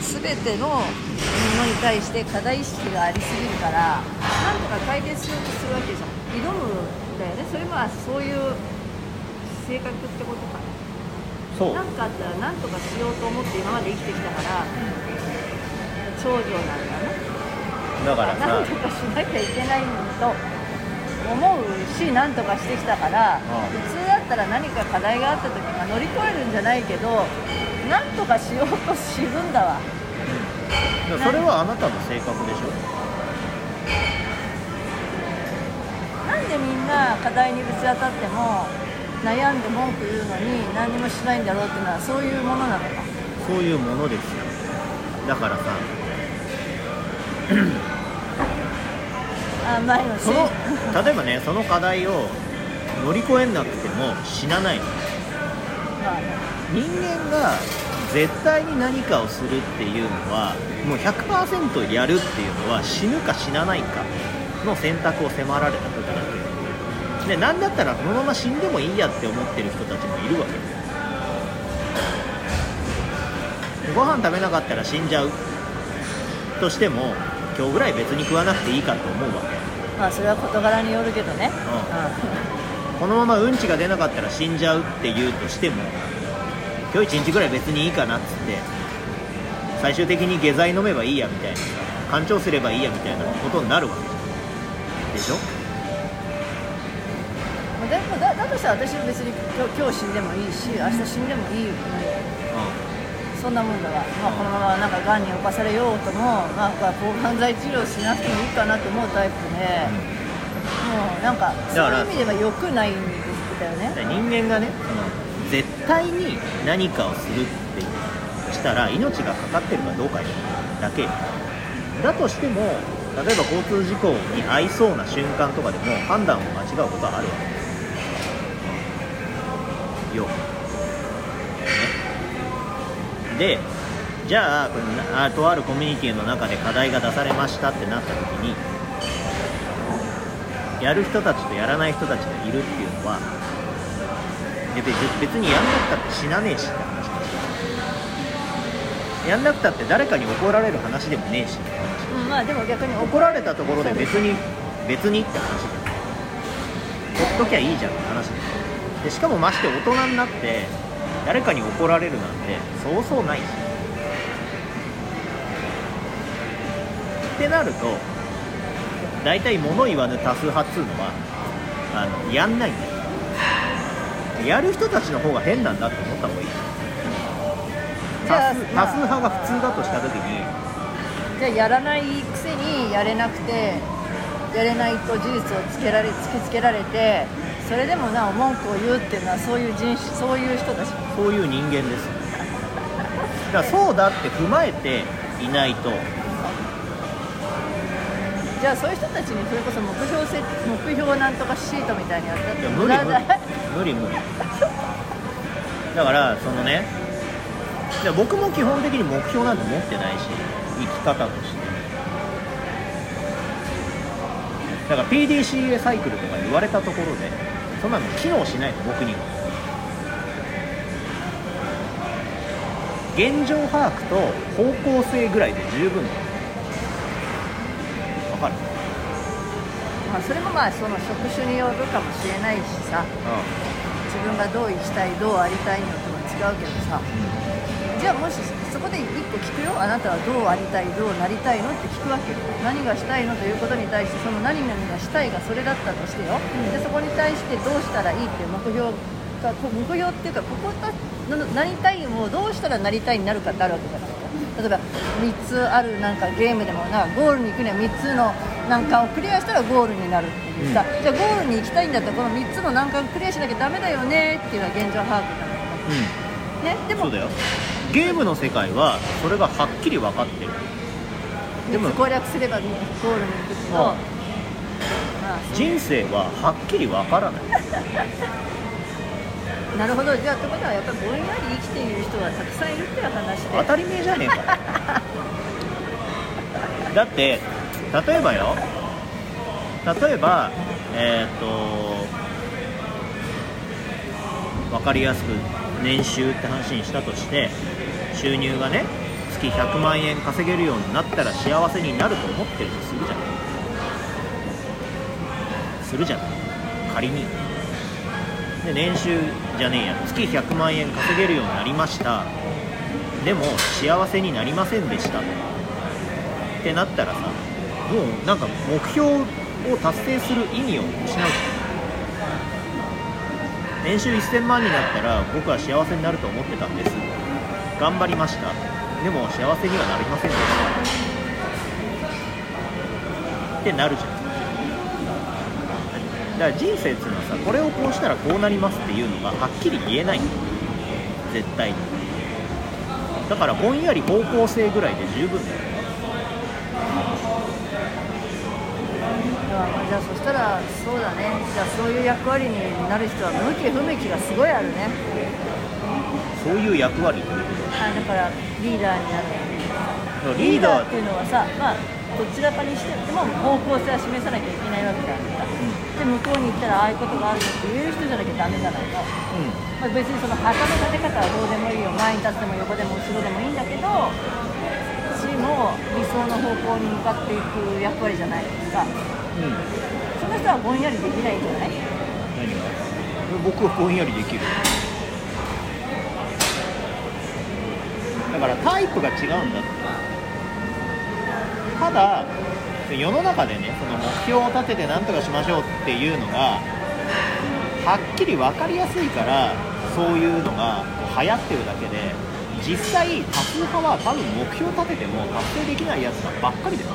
全てのものに対して課題意識がありすぎるからなんとか解決しようとするわけじゃん。挑むんだよね。それはそういう性格ってことか。なそう。なんかあったら何とかしようと思って今まで生きてきたから長女なんだな。だからさ何とかしなきゃいけないと思うし何とかしてきたから普通だったら何か課題があった時まあ乗り越えるんじゃないけど何とかしようとするんだわ。それはあなたの性格でしょ。なんでみんな課題にぶち当たっても悩んで文句言うのに何にもしないんだろうっていうのはそういうものなのか。そういうものですよ。だからさ。あ前のその例えばねその課題を乗り越えなくても死なないの。まあね。人間が絶対に何かをするっていうのはもう100%やるっていうのは死ぬか死なないかの選択を迫られた時だけで何だったらこのまま死んでもいいやって思ってる人たちもいるわけ。ご飯食べなかったら死んじゃう。としても今日ぐらい別に食わなくていいかと思うわけ。まあそれは事柄によるけどね。このままうんちが出なかったら死んじゃうって言うとしても今日一日ぐらい別にいいかなっつって最終的に下剤飲めばいいやみたいなさ干潮すればいいやみたいなことになるわけ。でしょ？うんでもだだとしたら私は別に今日今日死んでもいいし明日死んでもいいよそんなもんだわ、まあ、このままなんかがんに侵されようともなんか抗がん剤治療しなくてもいいかなと思うタイプで、もうなんかそういう意味では良くないんですだよね。で人間がねその絶対に何かをするってしたら命がかかってるかどうかだけ。だとしても例えば交通事故に遭いそうな瞬間とかでも判断を間違うことはあるわけ。ですよ、ね、でじゃあこれあとあるコミュニティの中で課題が出されましたってなった時にやる人たちとやらない人たちがいるっていうのはや別別にやんなくたって死なねえしって話。だしやんなくたって誰かに怒られる話でもねえし。って話うんまあでも逆に怒られたところで別に別にって話だほっときゃいいじゃんって話だでしかもまして大人になって誰かに怒られるなんてそうそうないし。ってなると大体物言わぬ多数派っつうのはあのやんないんだよやる人たちの方が変なんだって思った方がいい。じゃあ多数まあ。多数派が普通だとした時に。じゃあやらないくせにやれなくてやれないと事実をつけられ突きつけられてそれでもなお文句を言うっていうのはそういう人種そういう人たち。そういう人間です。だからそうだって踏まえていないとじゃあそういう人たちにそれこそ目標せ目標なんとかシートみたいにやったっいてや無理無理。無理無理。だからそのねいや僕も基本的に目標なんて持ってないし生き方として。だから PDCA サイクルとか言われたところでそんなの機能しないの僕には。現状把握と方向性ぐらいで十分。わそれもまあその職種によるかもしれないしさ。自分がどう生きたいどうありたいによっても違うけどさ。じゃあもしそこで一個聞くよ。あなたはどうありたいどうなりたいの？って聞くわけよ。何がしたいのということに対してその何々がしたいがそれだったとしてよ、でそこに対してどうしたらいいっていう目標が目標っていうかここだのなりたいをどうしたらなりたいになるかってあるわけじゃない例えば3つあるなんかゲームでもなゴールに行くには3つの難関をクリアしたらゴールになるっていうさ、じゃあゴールに行きたいんだったらこの3つの難関をクリアしなきゃダメだよねっていうのは現状把握なのうん。ねでもそうだよ。ゲームの世界はそれがはっきり分かってる。でも3つ攻略すればゴールに行くけど、うん。まあ人生ははっきり分からない。なるほど。じゃあってことはやっぱりぼんやり生きている人はたくさんいるっていう話で。当たり前じゃねえか。だって例えばよ。例えばえっ、と分かりやすく年収って話にしたとして収入がね月月100万円稼げるようになったら幸せになると思ってるとするじゃない。するじゃない。仮に。で年収じゃねえや。月100万円稼げるようになりました。でも幸せになりませんでした。ってなったらさもうなんか目標を達成する意味を失う。じゃん年収1000万になったら僕は幸せになると思ってたんです。頑張りました。でも幸せにはなりませんでした。ってなるじゃん。だから人生っていうのはさこれをこうしたらこうなりますっていうのがはっきり言えない。絶対に。だからぼんやり方向性ぐらいで十分だよ。あじゃあそしたらそうだね。じゃあそういう役割になる人は向き不向きがすごいあるね。そういう役割ってこあだからリーダーになるとリーダーっていうのはさまあどちらかにしても方向性は示さなきゃいけないわけだか。らで向こうに行ったらああいうことがあるよって言える人じゃなきゃダメじゃないの、うん。まあ、別にその旗の立て方はどうでもいいよ前に立っても横でも後ろでもいいんだけどチームを理想の方向に向かっていく役割じゃないですか。うんその人はぼんやりできないんじゃない？何が？僕はぼんやりできる。だからタイプが違うんだってただ世の中でねその目標を立てて何とかしましょうっていうのがはっきり分かりやすいからそういうのが流行ってるだけで実際多数派は多分目標立てても達成できないやつばっかりだよ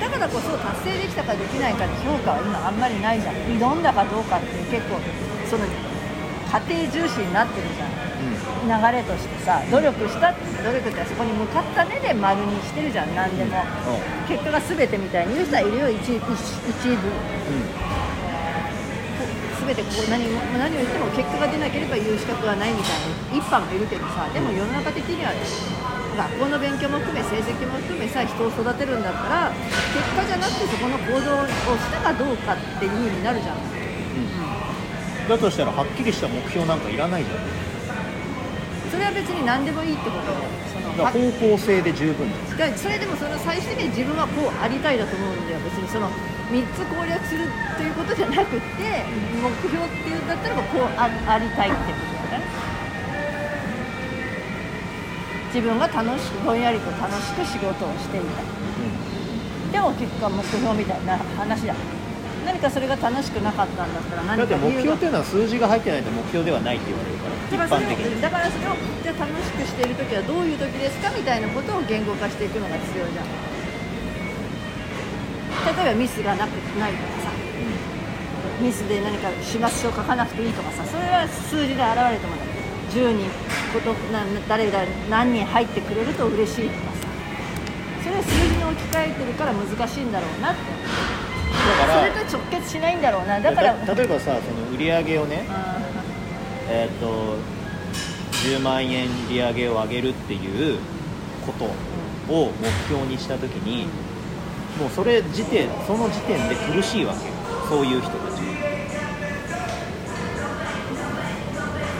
だからこそ達成できたかできないかで評価は今あんまりないじゃん。挑んだかどうかっていう結構その過程重視になってるじゃん。流れとして。さ努力した努力ってそこに向かったねで丸にしてるじゃん。何でも。結果が全てみたいに言う人はいるよ。一一一部。全てこう何も何を言っても結果が出なければ言う資格はないみたいな。一般がいるけどさ。でも世の中的には学校の勉強も含め成績も含めさ人を育てるんだったら結果じゃなくてそこの行動をしたかどうかっていう風になるじゃん。だとしたらはっきりした目標なんかいらないじゃん。それは別に何でもいいってことでその方向性で十分。だよだそれでもその最終的に自分はこうありたいだと思うんだよ。別にその3つ攻略するということじゃなくって目標っていうんだったらばこうあありたいってことだよね自分が楽しくぼんやりと楽しく仕事をしていたでも結果目標みたいな話だ。何かそれが楽しくなかったんだったらだって何か理由が。目標っていうのは数字が入ってないと目標ではないって言われるから一般的に。をだからそれをじゃあ楽しくしている時はどういう時ですかみたいなことを言語化していくのが必要じゃん。例えばミスがなくないとかさ。ミスで何か始末書を書かなくていいとかさそれは数字で現れると思うんだよ10人ことな誰々何人入ってくれると嬉しいとか？さそれは数字に置き換えてるから難しいんだろうなって。だからそれと直結しないんだろうなだから。だ例えばさその売り上げをねあえーっと10万円売り上げを上げるっていうことを目標にした時にもうそれ時点その時点で苦しいわけよ。そういう人たち。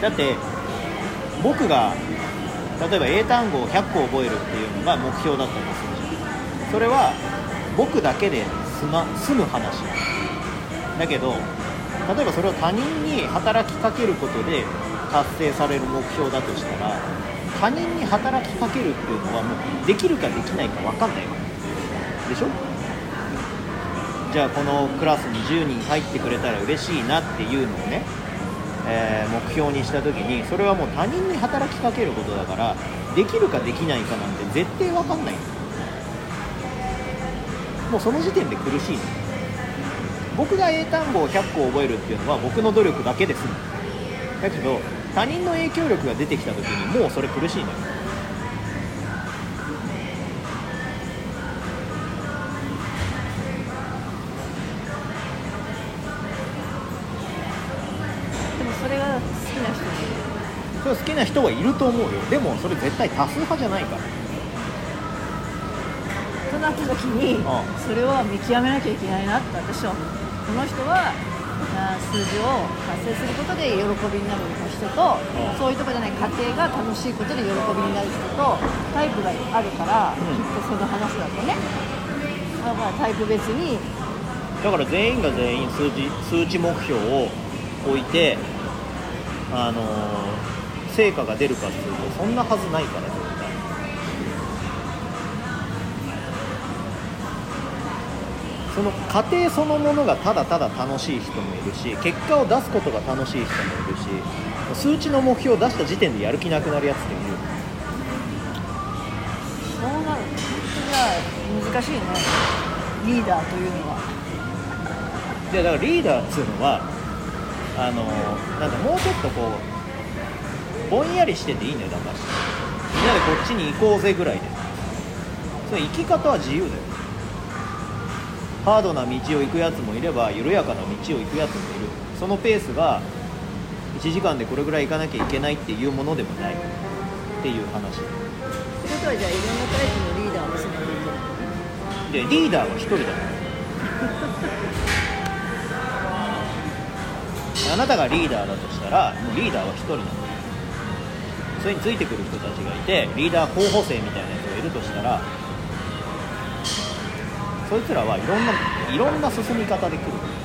だって僕が例えば英単語を100個覚えるっていうのが目標だったとするじゃんそれは僕だけで済,、ま、済む話。だけど例えばそれを他人に働きかけることで達成される目標だとしたら他人に働きかけるっていうのはもうできるかできないか分かんないわけ。でしょ？じゃあこのクラスに10人入ってくれたら嬉しいなっていうのをね、えー目標にした時にそれはもう他人に働きかけることだからできるかできないかなんて絶対分かんない。もうその時点で苦しいの。僕が英単語を100個覚えるっていうのは僕の努力だけです。だけど他人の影響力が出てきた時にもうそれ苦しいのよ。それ好きな人はいると思うよ。でもそれ絶対多数派じゃないから。となった時にそれを見極めなきゃいけないなって私は思う。この人はな数字を達成することで喜びになる人と、うんそういうとこじゃない家庭が楽しいことで喜びになる人とタイプがあるから、うん。きっとその話だとね。だからタイプ別に。だから全員が全員数字数値目標を置いてあのー成果が出るかっていうとそんなはずないから。絶対その過程そのものがただただ楽しい人もいるし結果を出すことが楽しい人もいるし数値の目標を出した時点でやる気なくなるやつっている。そうなるじゃ難しいね。リーダーというのは。でだからリーダーっていうのはあのなんかもうちょっとこうぼんやりしてていいのよだから。みんなでこっちに行こうぜぐらいで。それ生き方は自由だよ。ハードな道を行くやつもいれば緩やかな道を行くやつもいる。そのペースが1時間でこれぐらい行かなきゃいけないっていうものでもない。っていう話。ってことはじゃあいろんなタイプのリーダーをすればいでリーダーは1人だからあなたがリーダーだとしたらもうリーダーは1人なのそれについてくる人たちがいてリーダー候補生みたいな人がいるとしたらそいつらはいろんないろんな進み方で来る。